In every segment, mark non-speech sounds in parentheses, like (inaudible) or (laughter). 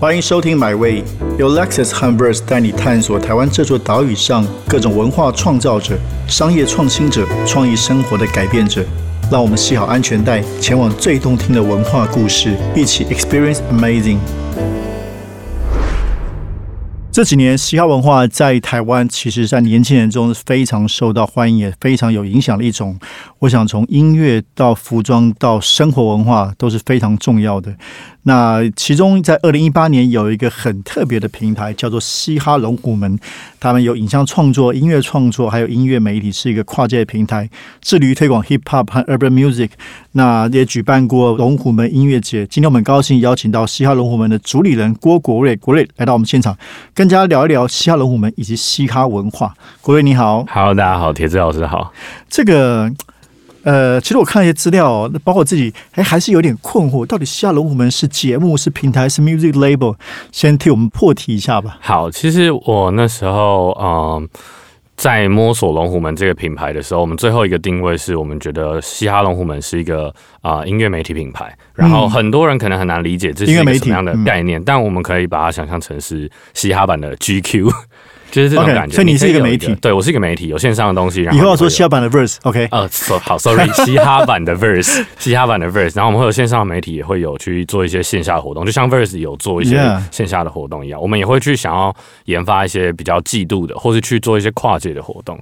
欢迎收听《My Way》，由 Lexus Hanvers 带你探索台湾这座岛屿上各种文化创造者、商业创新者、创意生活的改变者。让我们系好安全带，前往最动听的文化故事，一起 Experience Amazing。这几年，嘻哈文化在台湾，其实在年轻人中是非常受到欢迎，也非常有影响的一种。我想从音乐到服装到生活文化都是非常重要的。那其中在二零一八年有一个很特别的平台，叫做嘻哈龙虎门。他们有影像创作、音乐创作，还有音乐媒体，是一个跨界平台，致力于推广 hip hop 和 urban music。那也举办过龙虎门音乐节。今天我们高兴邀请到嘻哈龙虎门的主理人郭国瑞，国瑞来到我们现场，跟大家聊一聊嘻哈龙虎门以及嘻哈文化。国瑞你好，Hello，大家好，铁子老师好。这个。呃，其实我看一些资料，包括自己，哎，还是有点困惑，到底西哈龙虎门是节目、是平台、是 music label？先替我们破题一下吧。好，其实我那时候，嗯，在摸索龙虎门这个品牌的时候，我们最后一个定位是我们觉得嘻哈龙虎门是一个啊音乐媒体品牌。然后很多人可能很难理解这是一个什么样的概念，但我们可以把它想象成是嘻哈版的 GQ。就是这种感觉，所以你是一个媒体，对我是一个媒体，有线上的东西。然后以后要说嘻哈版的 verse，OK？呃，好，sorry，(laughs) 嘻哈版的 verse，嘻哈版的 verse。然后我们会有线上的媒体，也会有去做一些线下活动，就像 verse 有做一些线下的活动一样，我们也会去想要研发一些比较季度的，或是去做一些跨界的活动。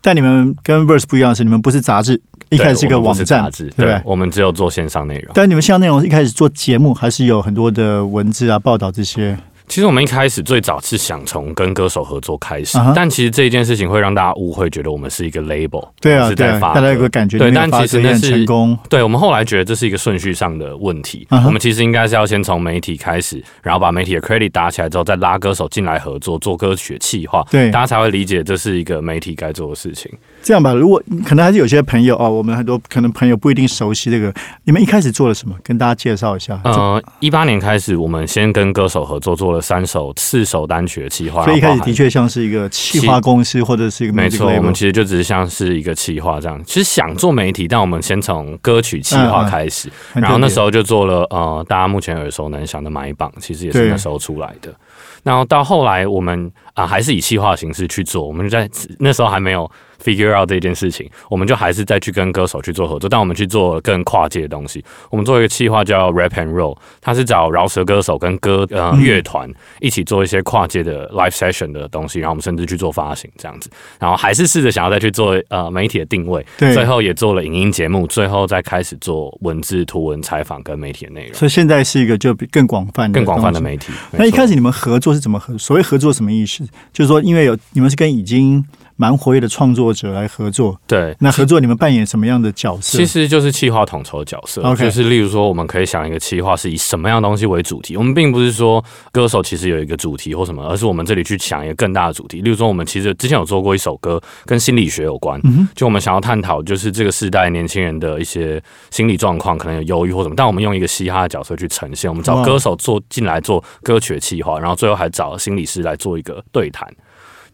但你们跟 verse 不一样的是，你们不是杂志，一开始是一个网站，对，我们只有做线上内容。但你们线上内容一开始做节目，还是有很多的文字啊、报道这些？其实我们一开始最早是想从跟歌手合作开始，但其实这一件事情会让大家误会，觉得我们是一个 label，对啊，对，大家有个感觉，对，但其实那是成功。对我们后来觉得这是一个顺序上的问题，我们其实应该是要先从媒体开始，然后把媒体的 credit 打起来之后，再拉歌手进来合作做歌曲的企划，对，大家才会理解这是一个媒体该做的事情。这样吧，如果可能还是有些朋友哦，我们很多可能朋友不一定熟悉这个，你们一开始做了什么？跟大家介绍一下。呃，一八年开始，我们先跟歌手合作做了三首四首单曲的企划，所以一开始的确像是一个企划公司或者是一个没错，我们其实就只是像是一个企划这样。其实想做媒体，但我们先从歌曲企划开始，然后那时候就做了呃，大家目前耳熟能详的买榜，其实也是那时候出来的。然后到后来，我们啊还是以企划形式去做，我们在那时候还没有。Figure out 这件事情，我们就还是再去跟歌手去做合作，但我们去做更跨界的东西。我们做一个企划叫 Rap and Roll，它是找饶舌歌手跟歌呃乐团一起做一些跨界的 live session 的东西，然后我们甚至去做发行这样子。然后还是试着想要再去做呃媒体的定位，最后也做了影音节目，最后再开始做文字、图文采访跟媒体的内容。所以现在是一个就更广泛、更广泛的媒体。那一开始你们合作是怎么合？所谓合作什么意思？就是说，因为有你们是跟已经。蛮活跃的创作者来合作，对，那合作你们扮演什么样的角色？其实就是企划统筹角色，就是例如说，我们可以想一个企划是以什么样东西为主题。我们并不是说歌手其实有一个主题或什么，而是我们这里去想一个更大的主题。例如说，我们其实之前有做过一首歌跟心理学有关，就我们想要探讨就是这个时代年轻人的一些心理状况，可能有忧郁或什么，但我们用一个嘻哈的角色去呈现。我们找歌手做进来做歌曲的企划，然后最后还找心理师来做一个对谈。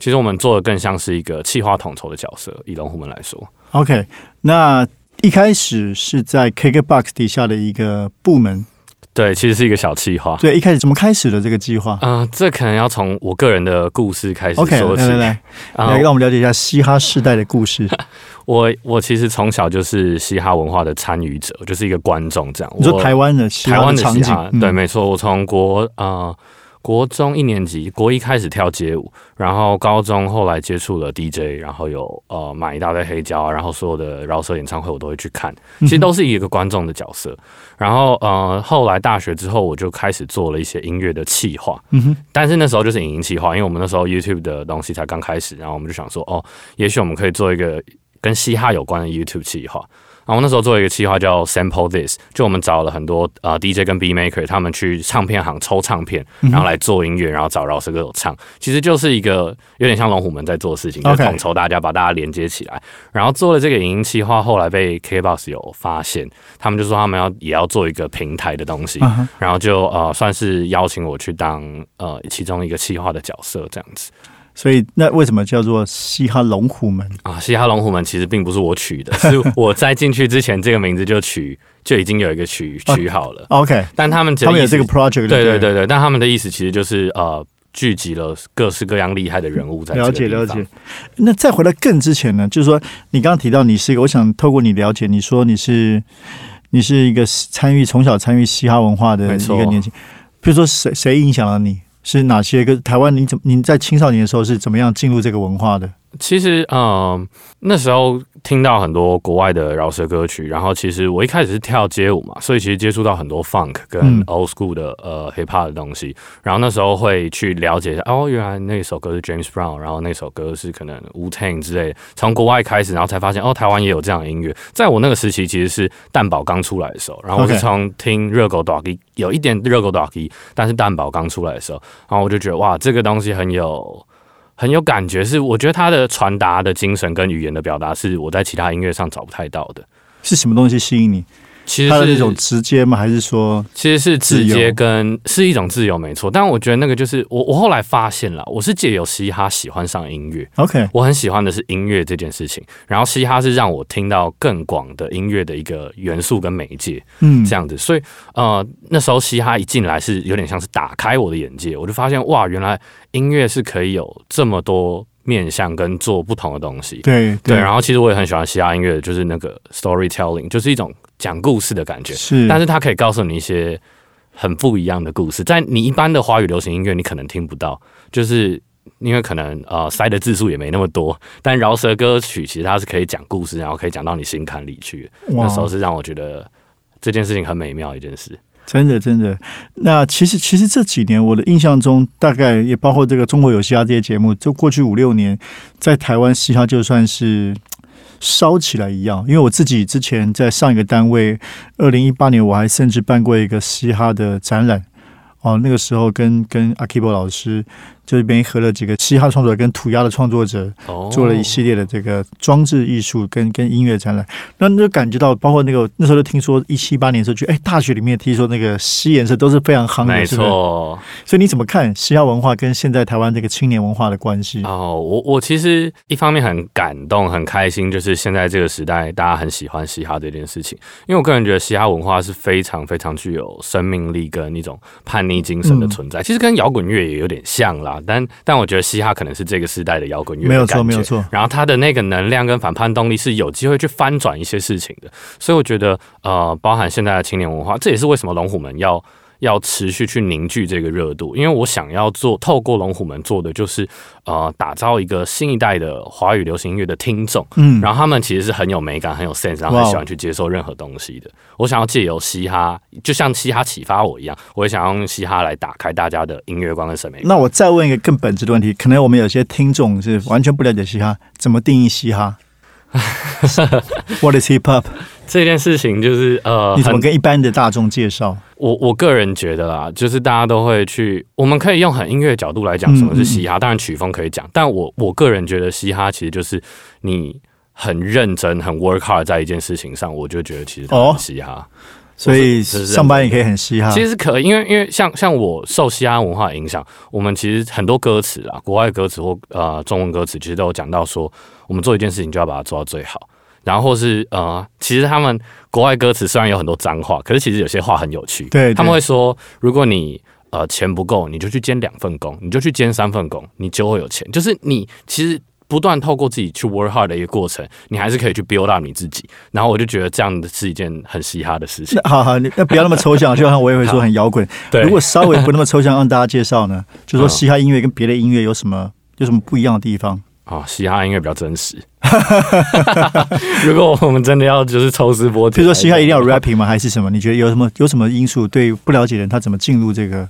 其实我们做的更像是一个企划统筹的角色，以龙虎门来说。OK，那一开始是在 KKBOX 底下的一个部门，对，其实是一个小企划。对，一开始怎么开始的这个计划？啊，这可能要从我个人的故事开始说起。来来来，来让我们了解一下嘻哈时代的故事。(laughs) 我我其实从小就是嘻哈文化的参与者，就是一个观众这样。你说台湾的台湾的场景，对，没错。我从国啊。国中一年级，国一开始跳街舞，然后高中后来接触了 DJ，然后有呃买一大堆黑胶，然后所有的饶舌演唱会我都会去看，其实都是一个观众的角色。然后呃后来大学之后，我就开始做了一些音乐的企划，但是那时候就是影音企划，因为我们那时候 YouTube 的东西才刚开始，然后我们就想说，哦，也许我们可以做一个跟嘻哈有关的 YouTube 企划。然后那时候做一个企划叫 Sample This，就我们找了很多呃 DJ 跟 B Maker，他们去唱片行抽唱片，然后来做音乐，然后找饶舌歌手唱，其实就是一个有点像龙虎门在做的事情，就统筹大家把大家连接起来。然后做了这个影音企划，后来被 KBox 有发现，他们就说他们要也要做一个平台的东西，然后就呃算是邀请我去当呃其中一个企划的角色这样子。所以那为什么叫做嘻哈龙虎门？啊，嘻哈龙虎门其实并不是我取的，(laughs) 是我在进去之前这个名字就取就已经有一个取取好了。OK，但他们他们有这个 project，对对对对对，但他们的意思其实就是呃，聚集了各式各样厉害的人物在这个了解了解。那再回来更之前呢，就是说你刚刚提到你是一个，我想透过你了解，你说你是你是一个参与从小参与嘻哈文化的一个年轻，比如说谁谁影响了你？是哪些个台湾？你怎您在青少年的时候是怎么样进入这个文化的？其实，嗯、那时候听到很多国外的饶舌歌曲，然后其实我一开始是跳街舞嘛，所以其实接触到很多 funk 跟嗯 old school 的呃 hip hop 的东西，然后那时候会去了解一下，哦，原来那首歌是 James Brown，然后那首歌是可能 Wu Tang 之类的，从国外开始，然后才发现，哦，台湾也有这样的音乐。在我那个时期，其实是蛋堡刚出来的时候，然后我是从听热狗 doggy 有一点热狗 doggy，但是蛋堡刚出来的时候，然后我就觉得哇，这个东西很有。很有感觉，是我觉得他的传达的精神跟语言的表达是我在其他音乐上找不太到的。是什么东西吸引你？其实是它的那种直接吗？还是说其实是直接跟是一种自由，没错。但我觉得那个就是我我后来发现了，我是借由嘻哈喜欢上音乐，OK？我很喜欢的是音乐这件事情，然后嘻哈是让我听到更广的音乐的一个元素跟媒介。嗯，这样子，所以呃，那时候嘻哈一进来是有点像是打开我的眼界，我就发现哇，原来音乐是可以有这么多面向跟做不同的东西。对对，然后其实我也很喜欢嘻哈音乐，就是那个 storytelling，就是一种讲故事的感觉，是，但是它可以告诉你一些很不一样的故事，在你一般的华语流行音乐你可能听不到，就是。因为可能呃塞的字数也没那么多，但饶舌歌曲其实它是可以讲故事，然后可以讲到你心坎里去的。那时候是让我觉得这件事情很美妙一件事。真的真的。那其实其实这几年我的印象中，大概也包括这个中国有嘻哈这些节目，就过去五六年，在台湾嘻哈就算是。烧起来一样，因为我自己之前在上一个单位，二零一八年我还甚至办过一个嘻哈的展览，哦，那个时候跟跟阿 Kibo 老师这边合了几个嘻哈创作者跟涂鸦的创作者，哦。做了一系列的这个装置艺术跟跟音乐展览，那那就感觉到，包括那个那时候就听说一七八年的时候，觉得哎，大学里面听说那个吸颜色都是非常夯的，没。错。所以你怎么看嘻哈文化跟现在台湾这个青年文化的关系？哦，我我其实一方面很感动、很开心，就是现在这个时代大家很喜欢嘻哈这件事情，因为我个人觉得嘻哈文化是非常非常具有生命力跟一种叛逆精神的存在，其实跟摇滚乐也有点像啦，但但我觉得嘻哈可能是这个时代的摇滚乐，没有错，没有。错。然后他的那个能量跟反叛动力是有机会去翻转一些事情的，所以我觉得呃，包含现在的青年文化，这也是为什么龙虎门要要持续去凝聚这个热度，因为我想要做透过龙虎门做的就是呃，打造一个新一代的华语流行音乐的听众，嗯，然后他们其实是很有美感、很有 sense，然后很喜欢去接受任何东西的。我想要借由嘻哈，就像嘻哈启发我一样，我也想要用嘻哈来打开大家的音乐观跟审美。那我再问一个更本质的问题，可能我们有些听众是完全不了解嘻哈，怎么定义嘻哈？(laughs) What is hip hop？这件事情就是呃，很你怎么跟一般的大众介绍？我我个人觉得啦，就是大家都会去，我们可以用很音乐的角度来讲什么是嘻哈，当然曲风可以讲，但我我个人觉得嘻哈其实就是你很认真、很 work hard 在一件事情上，我就觉得其实它哦很嘻哈。所以上班也可以很嘻哈。其实可以，因为因为像像我受嘻哈文化影响，我们其实很多歌词啊，国外歌词或呃中文歌词，其实都有讲到说，我们做一件事情就要把它做到最好。然后是呃，其实他们国外歌词虽然有很多脏话，可是其实有些话很有趣。对对他们会说，如果你呃钱不够，你就去兼两份工，你就去兼三份工，你就会有钱。就是你其实不断透过自己去 work hard 的一个过程，你还是可以去 build up 你自己。然后我就觉得这样的是一件很嘻哈的事情。好好，你那不要那么抽象，就像我也会说很摇滚。(laughs) 对如果稍微不那么抽象，让大家介绍呢，就说嘻哈音乐跟别的音乐有什么有什么不一样的地方？啊、嘻哈音乐比较真实。(laughs) 如果我们真的要就是抽丝剥茧，比如说嘻哈一定要 rapping 吗？还是什么？你觉得有什么有什么因素对不了解的人他怎么进入这个？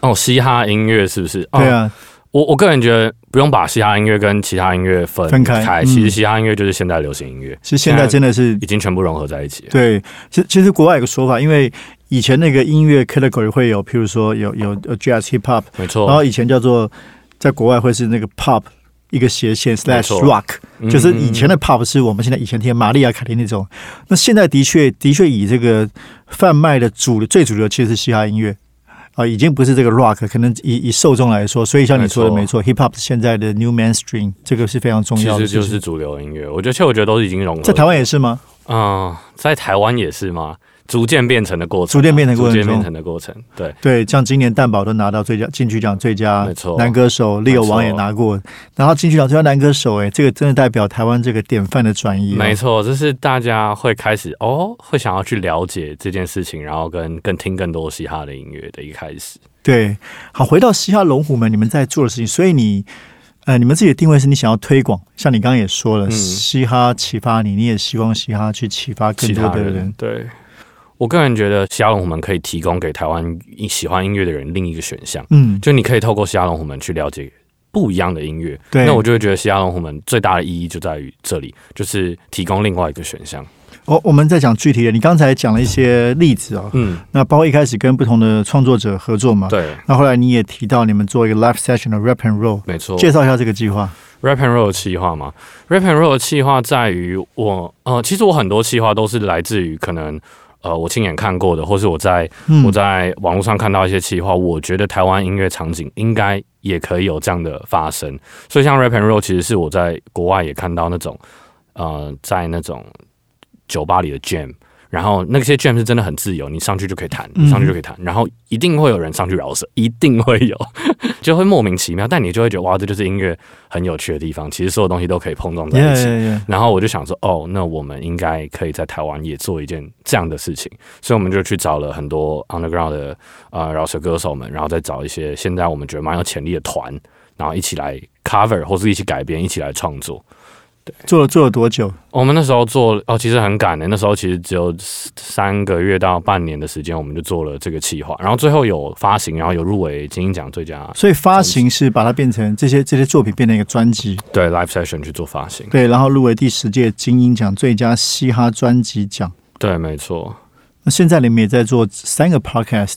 哦，嘻哈音乐是不是？哦对，啊，我我个人觉得不用把嘻哈音乐跟其他音乐分分开嗯其实嘻哈音乐就是现代流行音乐，其实现在真的是已经全部融合在一起了。对，其实其实国外有个说法，因为以前那个音乐 category 会有，譬如说有有有 jazz hip hop，没错。然后以前叫做在国外会是那个 pop 一个斜线 slash rock，嗯就是以前的 pop 是我们现在以前听的玛丽亚凯莉那种，那现在的确的确以这个贩卖的主最主流其实是嘻哈音乐。啊、已经不是这个 rock，可能以以受众来说，所以像你说的没错，hip hop 现在的 new mainstream 这个是非常重要的其，实就是主流音乐。我觉得，其实我觉得都是已经融合。在台湾也是吗？嗯、在台湾也是吗？逐渐变成的过程啊，逐渐变成过程逐渐变成的过程。对，对，像今年蛋宝都拿到最佳金曲奖最佳男歌手，利友王也拿过，然后金曲奖最佳男歌手，哎，这个真的代表台湾这个典范的转移、哦。没错，这是大家会开始哦，会想要去了解这件事情，然后跟更听更多嘻哈的音乐的一开始。对，好，回到嘻哈龙虎门，你们在做的事情，所以你，呃，你们自己的定位是你想要推广，像你刚刚也说了，嗯嘻哈启发你，你也希望嘻哈去启发更多的人。人对。我个人觉得嘻哈龙虎门可以提供给台湾喜欢音乐的人另一个选项，嗯，就你可以透过嘻哈龙虎门去了解不一样的音乐。对。那我就会觉得嘻哈龙虎门最大的意义就在于这里，就是提供另外一个选项。我我们再讲具体的，你刚才讲了一些例子哦，嗯，那包括一开始跟不同的创作者合作嘛，对，那后来你也提到你们做一个 live session 的 rap and roll，没错。介绍一下这个计划。Rap and Roll 的企划嘛，Rap and Roll 的企划在于我呃，其实我很多企划都是来自于可能呃我亲眼看过的，或是我在、嗯我在网络上看到一些企划，我觉得台湾音乐场景应该也可以有这样的发生。所以像 Rap and Roll 其实是我在国外也看到那种呃在那种酒吧里的 jam。然后那些 jam 是真的很自由，你上去就可以弹，你上去就可以弹，然后一定会有人上去饶舌，(laughs) 一定会有，(laughs) 就会莫名其妙，但你就会觉得哇，这就是音乐很有趣的地方。其实所有东西都可以碰撞在一起。Yeah, yeah, yeah. 然后我就想说，哦，那我们应该可以在台湾也做一件这样的事情，所以我们就去找了很多 underground 的呃饶舌歌手们，然后再找一些现在我们觉得蛮有潜力的团，然后一起来 cover 或是一起改编，一起来创作。做了做了多久？我们那时候做哦，其实很赶的，那时候其实只有三个月到半年的时间，我们就做了这个企划，然后最后有发行，然后有入围金鹰奖最佳所以发行是把它变成这些这些作品变成一个专辑，对 live session 去做发行。对，然后入围第十届金鹰奖最佳嘻哈专辑奖。对，没错，那现在你们也在做三个 podcast，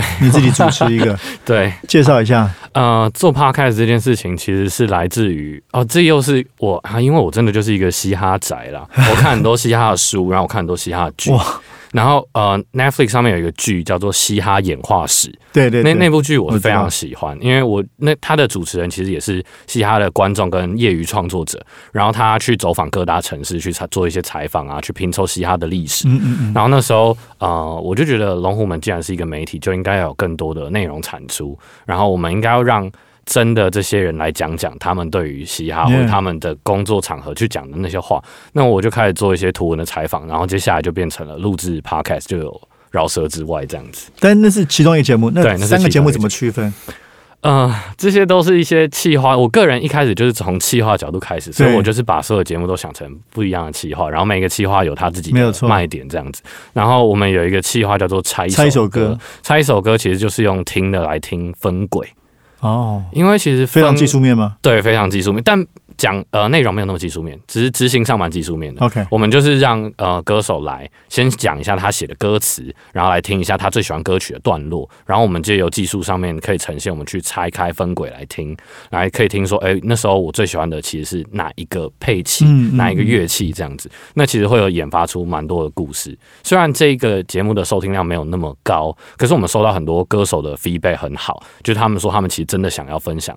对。你自己主持一个，(laughs) 对，介绍一下。呃，做 podcast 这件事情其实是来自于哦，这又是我啊，因为我真的就是一个嘻哈宅啦，我看很多嘻哈的书，然后我看很多嘻哈的剧。哇，然后呃，Netflix 上面有一个剧叫做《嘻哈演化史》，对对对，那那部剧我是非常喜欢，因为我那他的主持人其实也是嘻哈的观众跟业余创作者，然后他去走访各大城市去采做一些采访啊，去拼凑嘻哈的历史。嗯嗯嗯，然后那时候，呃，我就觉得龙虎门既然是一个媒体，就应该要有更多的内容产出，然后我们应该要让真的这些人来讲讲他们对于嘻哈或者他们的工作场合去讲的那些话。那我就开始做一些图文的采访，然后接下来就变成了录制 podcast，就有饶舌之外这样子。但那是其中一个节目，那三个节目怎么区分？呃，这些都是一些企划。我个人一开始就是从企划角度开始，所以我就是把所有节目都想成不一样的企划，然后每个企划有他自己的没有错卖点这样子。然后我们有一个企划叫做猜猜一首歌歌，猜一首歌其实就是用听的来听分轨，哦，因为其实非常技术面吗？对，非常技术面，但讲呃内容没有那么技术面，只是执行上蛮技术面的。？OK，我们就是让呃歌手来先讲一下他写的歌词，然后来听一下他最喜欢歌曲的段落，然后我们就由技术上面可以呈现，我们去拆开分轨来听，来可以听说，哎、那时候我最喜欢的其实是哪一个配器，嗯嗯哪一个乐器这样子，那其实会有研发出蛮多的故事。虽然这个节目的收听量没有那么高，可是我们收到很多歌手的 feedback 很好，就是他们说他们其实真的想要分享。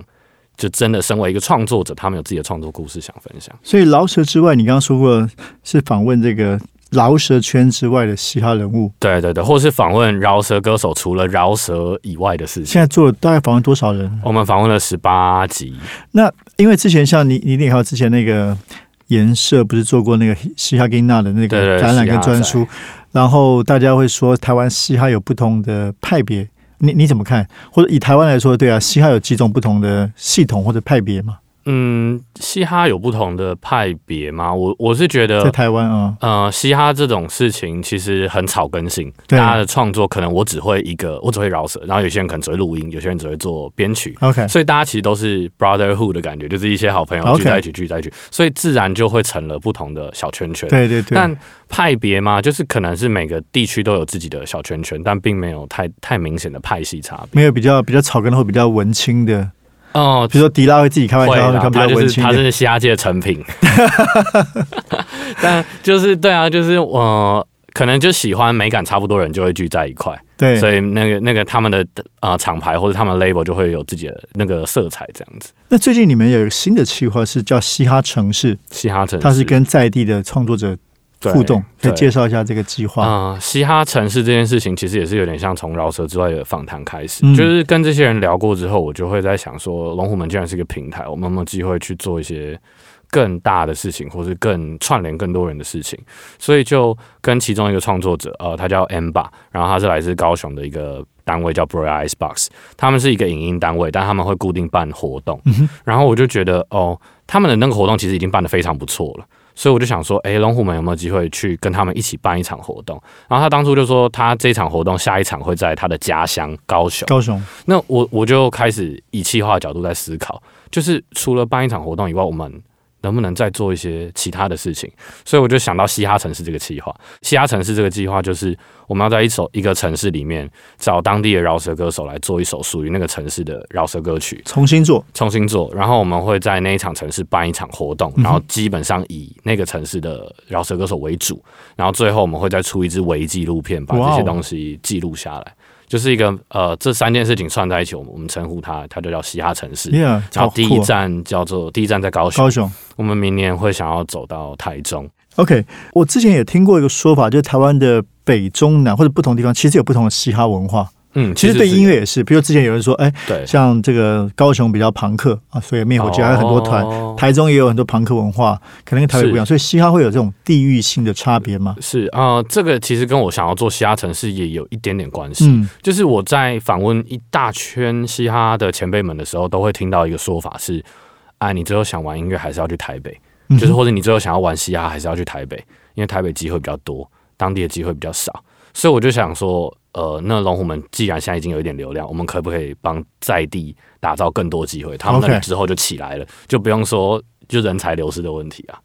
就真的身为一个创作者，他们有自己的创作故事想分享。所以饶舌之外，你刚刚说过是访问这个饶舌圈之外的嘻哈人物，对对对，或是访问饶舌歌手，除了饶舌以外的事情。现在做了大概访问多少人？我们访问了十八集，那因为之前像你，你那还有之前那个颜社不是做过那个嘻哈金娜的那个展览跟专书，然后大家会说台湾嘻哈有不同的派别，你你怎么看？或者以台湾来说，对啊，嘻哈有几种不同的系统或者派别嘛？嗯，嘻哈有不同的派别吗？我我是觉得在得，台湾啊，呃，嘻哈这种事情其实很草根性，对大家的创作可能我只会一个，我只会饶舌，然后有些人可能只会录音，有些人只会做编曲。OK，所以大家其实都是 brotherhood 的感觉，就是一些好朋友聚在一起，聚在一起，所以自然就会成了不同的小圈圈。对对对，但派别嘛，就是可能是每个地区都有自己的小圈圈，但并没有太太明显的派系差别。没有比较比较草根的或比较文青的，哦，比如说迪拉会自己开玩笑，他比较他就是他文青的。是嘻哈界的成品，(laughs) 但就是对啊，就是我、可能就喜欢美感差不多人就会聚在一块，对，所以那个那个他们的啊、呃厂牌或者他们的 label 就会有自己的那个色彩这样子。那最近你们有一个新的计划是叫嘻哈城市，嘻哈城市，它是跟在地的创作者对互动，可以对介绍一下这个计划。啊、嘻哈城市这件事情其实也是有点像从饶舌之外的访谈开始，嗯就是跟这些人聊过之后，我就会在想说，龙虎门既然是一个平台，我们有没有机会去做一些更大的事情，或是更串联更多人的事情？所以就跟其中一个创作者，呃，他叫 M 吧，然后他是来自高雄的一个单位叫 Bro Icebox，他们是一个影音单位，但他们会固定办活动，嗯然后我就觉得哦，他们的那个活动其实已经办得非常不错了。所以我就想说，诶，龙虎门有没有机会去跟他们一起办一场活动？然后他当初就说，他这场活动下一场会在他的家乡高雄。高雄，那我我就开始以企划的角度在思考，就是除了办一场活动以外，我们能不能再做一些其他的事情？所以我就想到嘻哈城市这个计划。嘻哈城市这个计划就是我们要在一首一个城市里面找当地的饶舌歌手来做一首属于那个城市的饶舌歌曲，重新做，重新做，然后我们会在那一场城市办一场活动，然后基本上以那个城市的饶舌歌手为主，然后最后我们会再出一支微纪录片，把这些东西记录下来，就是一个呃这三件事情串在一起，我们我们称呼它，它就叫嘻哈城市。，Yeah，然后第一。站叫做第一站在高雄，高雄我们明年会想要走到台中。，OK。我之前也听过一个说法，就是台湾的北中南或者不同地方，其实有不同的嘻哈文化。嗯，其实对音乐也是，比如之前有人说，哎，对。像这个高雄比较朋克啊，所以灭火器还有很多团，哦。台中也有很多朋克文化，可能跟台北不一样，所以嘻哈会有这种地域性的差别吗？是啊、呃这个其实跟我想要做嘻哈城市也有一点点关系。嗯，就是我在访问一大圈嘻哈的前辈们的时候，都会听到一个说法是：啊，你最后想玩音乐还是要去台北，嗯就是或者你最后想要玩嘻哈还是要去台北，因为台北机会比较多，当地的机会比较少。所以我就想说，呃，那龙虎门既然现在已经有一点流量，我们可不可以帮在地打造更多机会？他们那里之后就起来了，就不用说就人才流失的问题啊。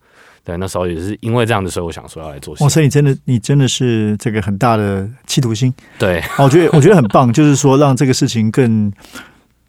对，那时候也是因为这样子，所以我想说要来做嘻哇，哈。所以你真的你真的是这个很大的企图心。对，啊我觉得我觉得很棒，就是说让这个事情更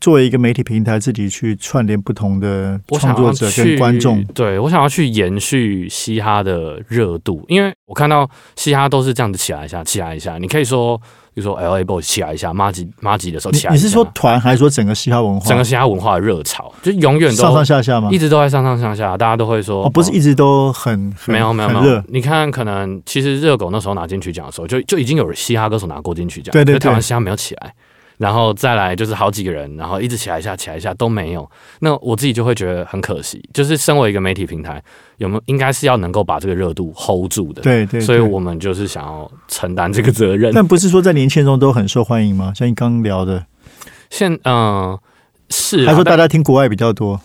作为一个媒体平台，自己去串联不同的创作者去跟观众。对我想要去延续嘻哈的热度，因为我看到嘻哈都是这样子起来一下，起来一下。你可以说，比如说 L A Boy 起来一下，马吉马吉的时候起来一下。你是说团还是说整个嘻哈文化？整个嘻哈文化的热潮，就永远都上上下下吗一？直都在上上下下，大家都会说哦，不是一直都很很没有没有。没有，你看，可能其实热狗那时候拿金曲奖的时候，就就已经有嘻哈歌手拿过金曲奖，对对对台湾嘻哈没有起来，然后再来就是好几个人，然后一直起来一下，起来一下都没有。那我自己就会觉得很可惜，就是身为一个媒体平台，有没有应该是要能够把这个热度 hold 住的，对对，所以我们就是想要承担这个责任。但不是说在年轻人中都很受欢迎吗？像你刚刚聊的，现嗯、是啊还说大家听国外比较多。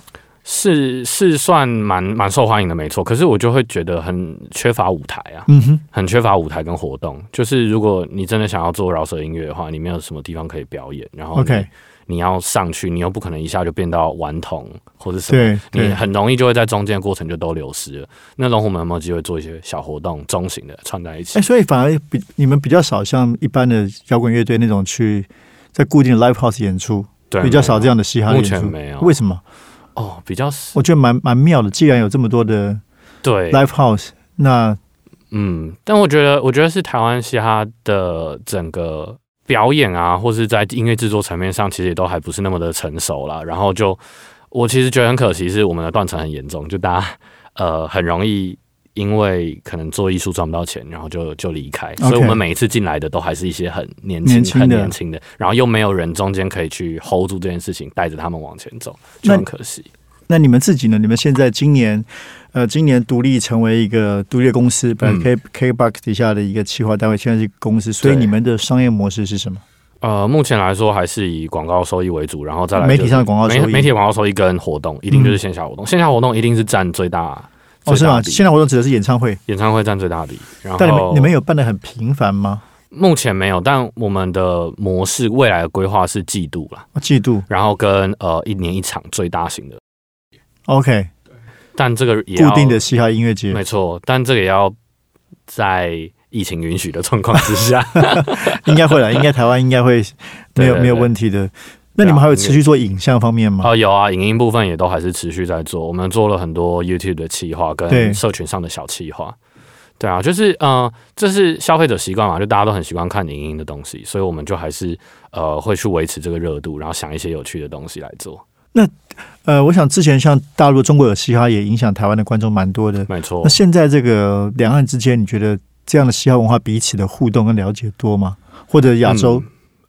是是算蛮蛮受欢迎的，没错。可是我就会觉得很缺乏舞台啊。嗯哼，很缺乏舞台跟活动。就是如果你真的想要做饶舌音乐的话，你没有什么地方可以表演，然后 OK 你要上去，你又不可能一下就变到顽童或者什么。对你。很容易就会在中间的过程就都流失了。那龙虎门有没有机会做一些小活动、中型的串在一起哎，？所以反而比你们比较少像一般的摇滚乐队那种去在固定的 live house 演出，对，比较少这样样的嘻哈目演出。前没有。为什么？哦，比较少我觉得蛮蛮妙的。既然有这么多的对 live house，那嗯，但我觉得，我觉得是台湾嘻哈的整个表演啊，或是在音乐制作层面上，其实也都还不是那么的成熟啦。然后就我其实觉得很可惜，是我们的断层很严重，就大家呃很容易因为可能做艺术赚不到钱，然后就就离开。所以我们每一次进来的都还是一些很年轻、很年轻的，然后又没有人中间可以去 hold 住这件事情，带着他们往前走，就很可惜。那你们自己呢？你们现在今年，呃，今年独立成为一个独立的公司，本来 K K Box 底下的一个企划单位，现在是公司，所以你们的商业模式是什么？呃，目前来说还是以广告收益为主，然后再来就是媒体上的广告收益媒媒体广告收益跟活动，一定就是线下活动。线下活动一定是占最大，哦，是吗？最大比现在活动指的是演唱会，演唱会占最大比。然后但你们你们有办的很频繁吗？目前没有，但我们的模式未来的规划是季度啦，哦季度然后跟呃一年一场最大型的，OK，但这个也固定的嘻哈音乐节没错，但这个也要在疫情允许的状况之下，(laughs) 应该会了，应该台湾应该会没有没有问题的。那你们还有持续做影像方面吗？啊，有啊，影音部分也都还是持续在做。我们做了很多 YouTube 的企划跟社群上的小企划。对啊，就是呃，这是消费者习惯嘛，就大家都很习惯看影音的东西，所以我们就还是呃会去维持这个热度，然后想一些有趣的东西来做。那呃，我想之前像大陆中国有嘻哈，也影响台湾的观众蛮多的。没错那，现在这个两岸之间，你觉得这样的嘻哈文化彼此的互动跟了解多吗？或者亚洲？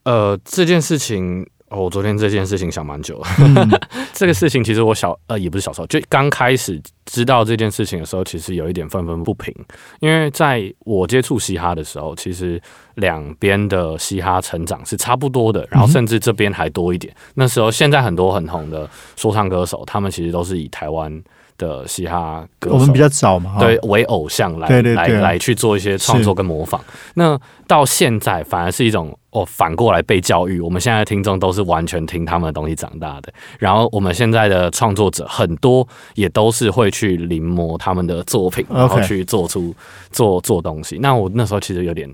呃，这件事情。哦，我昨天这件事情想蛮久了。嗯 (laughs) 这个事情其实我小呃也不是小时候，就刚开始知道这件事情的时候，其实有一点愤愤不平，因为在我接触嘻哈的时候，其实两边的嘻哈成长是差不多的，然后甚至这边还多一点。那时候现在很多很红的说唱歌手，他们其实都是以台湾的嘻哈歌手，我们比较早嘛，对，为偶像来对对对来来去做一些创作跟模仿。那到现在反而是一种哦，反过来被教育。我们现在的听众都是完全听他们的东西长大的，然后我们现在的创作者很多也都是会去临摹他们的作品，然后去做出做做东西。那我那时候其实有点。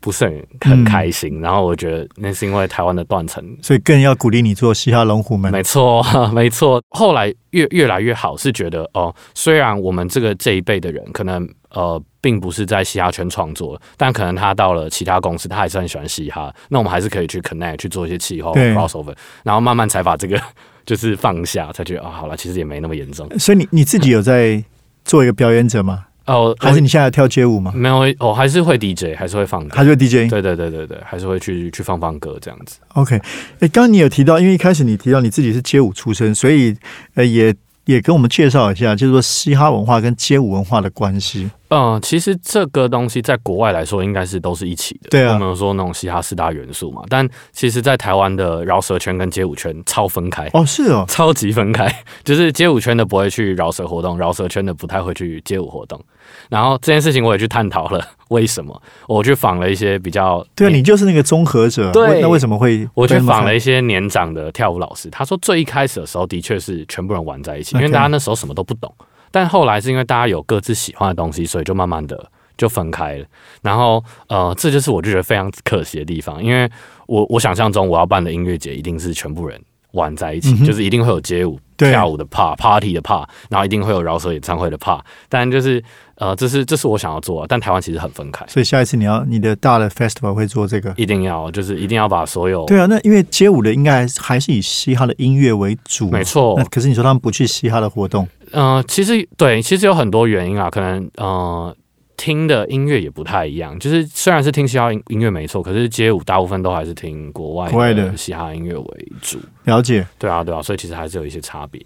不是很很开心，然后我觉得那是因为台湾的断层所以更要鼓励你做嘻哈龙虎门。没错，(laughs) 没错。后来越越来越好，是觉得哦，虽然我们这个这一辈的人可能呃，并不是在嘻哈圈创作，但可能他到了其他公司，他还是很喜欢嘻哈。那我们还是可以去 connect 去做一些气候 crossover，然后慢慢才把这个 (laughs) 就是放下，才觉得啊、好了，其实也没那么严重。所以你你自己有在做一个表演者吗？哦，还是你现在跳街舞吗？没有？我还是会 DJ，还是会放歌还。是 DJ？对对对对对，还是会去去放放歌这样子。OK，哎，刚刚你有提到，因为一开始你提到你自己是街舞出身，所以呃也也跟我们介绍一下，就是说嘻哈文化跟街舞文化的关系。嗯，其实这个东西在国外来说，应该是都是一起的。对啊我们有说那种嘻哈四大元素嘛，但其实，在台湾的饶舌圈跟街舞圈超分开。哦，是哦，超级分开，(laughs) 就是街舞圈的不会去饶舌活动，饶舌圈的不太会去街舞活动。然后这件事情我也去探讨了为什么，(laughs) 我去访了一些比较对啊，你就是那个综合者。对那为什么会？我去访了一些年长的跳舞老师，他说最一开始的时候的确是全部人玩在一起，因为大家那时候什么都不懂。但后来是因为大家有各自喜欢的东西，所以就慢慢的就分开了。然后呃，这就是我就觉得非常可惜的地方，因为我我想象中我要办的音乐节一定是全部人玩在一起，嗯就是一定会有街舞、跳舞的 part、party 的 part，然后一定会有饶舌演唱会的 part。但就是呃，这是这是我想要做的，但台湾其实很分开。所以下一次你要你的大的 festival 会做这个。一定要就是一定要把所有对啊，那因为街舞的应该还是以嘻哈的音乐为主，没错可是你说他们不去嘻哈的活动，呃，其实对，其实有很多原因啊，可能呃听的音乐也不太一样。就是虽然是听嘻哈音音乐没错，可是街舞大部分都还是听国外国外的的嘻哈音乐为主。了解。对啊，对啊，所以其实还是有一些差别。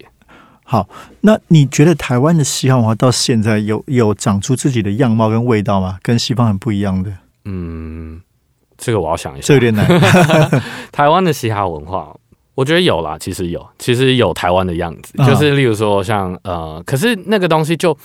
好，那你觉得台湾的嘻哈文化到现在有有长出自己的样貌跟味道吗？跟西方很不一样的，嗯，这个我要想一下。这有点难。(laughs) 台湾的嘻哈文化，我觉得有啦，其实有，其实有台湾的样子，啊就是例如说像呃，可是那个东西就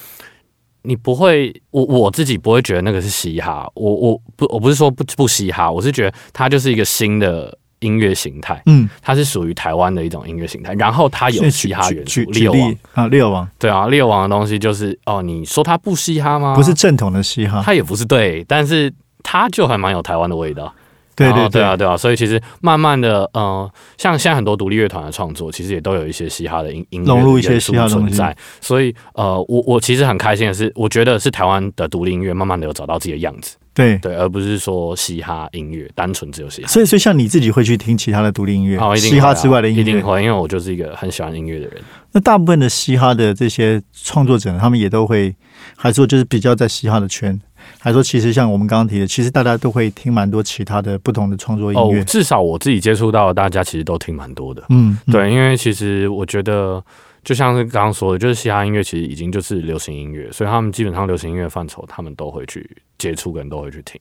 你不会，我我自己不会觉得那个是嘻哈，我我不我不是说不不嘻哈，我是觉得它就是一个新的音乐形态，嗯，它是属于台湾的一种音乐形态，然后它有嘻哈元素，举举猎王例啊，猎王。对啊，猎王的东西就是哦，你说它不嘻哈吗？不是，正统的嘻哈，它也不是对，但是它就还蛮有台湾的味道。对对对啊，对。啊，所以其实慢慢的，呃，像现在很多独立乐团的创作，其实也都有一些嘻哈的音音乐融入一些嘻哈的存在。所以，呃，我我其实很开心的是，我觉得是台湾的独立音乐慢慢的有找到自己的样子，对。对，而不是说嘻哈音乐单纯只有嘻哈。所以，所以像你自己会去听其他的独立音乐，哦，一定嘻哈之外的音乐。一定会，因为我就是一个很喜欢音乐的人。那大部分的嘻哈的这些创作者，他们也都会，还说就是比较在嘻哈的圈，还说其实像我们刚刚提的，其实大家都会听蛮多其他的不同的创作音乐。哦，至少我自己接触到的，大家其实都听蛮多的。嗯，嗯，对，因为其实我觉得，就像是刚刚说的，就是嘻哈音乐其实已经就是流行音乐，所以他们基本上流行音乐范畴，他们都会去接触，跟都会去听。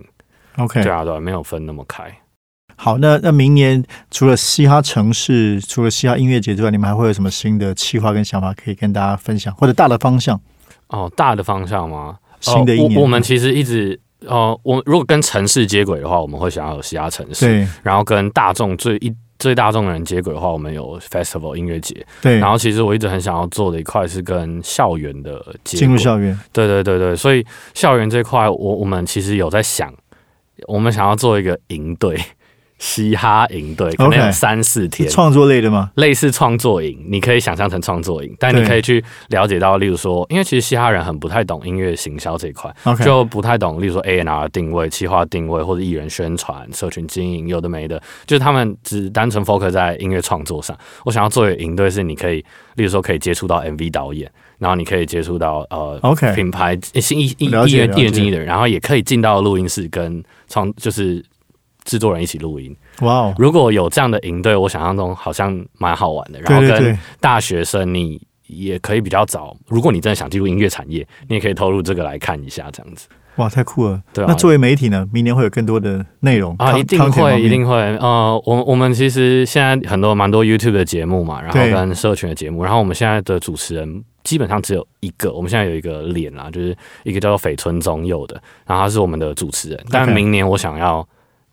OK，对啊，对啊，没有分那么开。好，那那明年除了嘻哈城市，除了嘻哈音乐节之外，你们还会有什么新的计划跟想法可以跟大家分享，或者大的方向？哦，大的方向吗？新的一年，呃我我们其实一直。呃，我如果跟城市接轨的话，我们会想要有嘻哈城市；然后跟大众最一最大众的人接轨的话，我们有 festival 音乐节。对，然后其实我一直很想要做的一块是跟校园的接进入轨校园，对对对对，所以校园这块，我我们其实有在想，我们想要做一个营队，嘻哈营队，可能有三四天。创作类的吗？类似创作营，你可以想象成创作营，但你可以去了解到，例如说，因为其实嘻哈人很不太懂音乐行销这一块就不太懂，例如说 A N R 定位、企划定位或者艺人宣传、社群经营，有的没的，就是他们只单纯 focus 在音乐创作上。我想要做的营队是，你可以，例如说可以接触到 MV 导演，然后你可以接触到呃 OK 品牌新艺艺艺人艺人经纪人，然后也可以进到录音室跟创就是制作人一起录音。哇哦，如果有这样的营队，我想象中好像蛮好玩的。然后跟大学生，你也可以比较早。如果你真的想进入音乐产业，你也可以投入这个来看一下，这样子哇，太酷了。对啊那作为媒体呢，明年会有更多的内容啊，一定会，一定会。呃，我我们其实现在很多蛮多 YouTube 的节目嘛，然后跟社群的节目，然后我们现在的主持人基本上只有一个，我们现在有一个脸啦，就是一个叫做绯村中佑的，然后他是我们的主持人。但明年我想要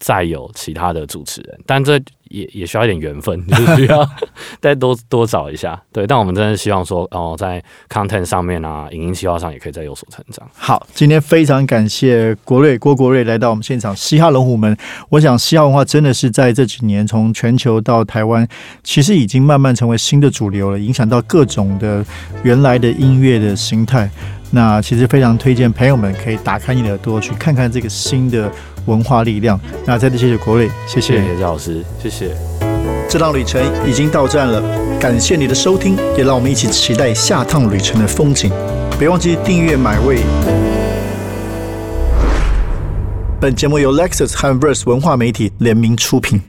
再有其他的主持人，但这也也需要一点缘分，(laughs) 就是需要 (laughs) 再多多找一下。对，但我们真的希望说，哦，在 content 上面啊，影音企划上也可以再有所成长。好，今天非常感谢国瑞郭国瑞来到我们现场。嘻哈龙虎门，我想嘻哈文化真的是在这几年从全球到台湾，其实已经慢慢成为新的主流了，影响到各种的原来的音乐的形态。那其实非常推荐朋友们可以打开你的耳朵去看看这个新的文化力量。那再次谢谢国瑞，谢谢。谢谢赵老师，谢谢。这趟旅程已经到站了，感谢你的收听，也让我们一起期待下趟旅程的风景。别忘记订阅买位。本节目由 Lexus 和 Verse 文化媒体联名出品。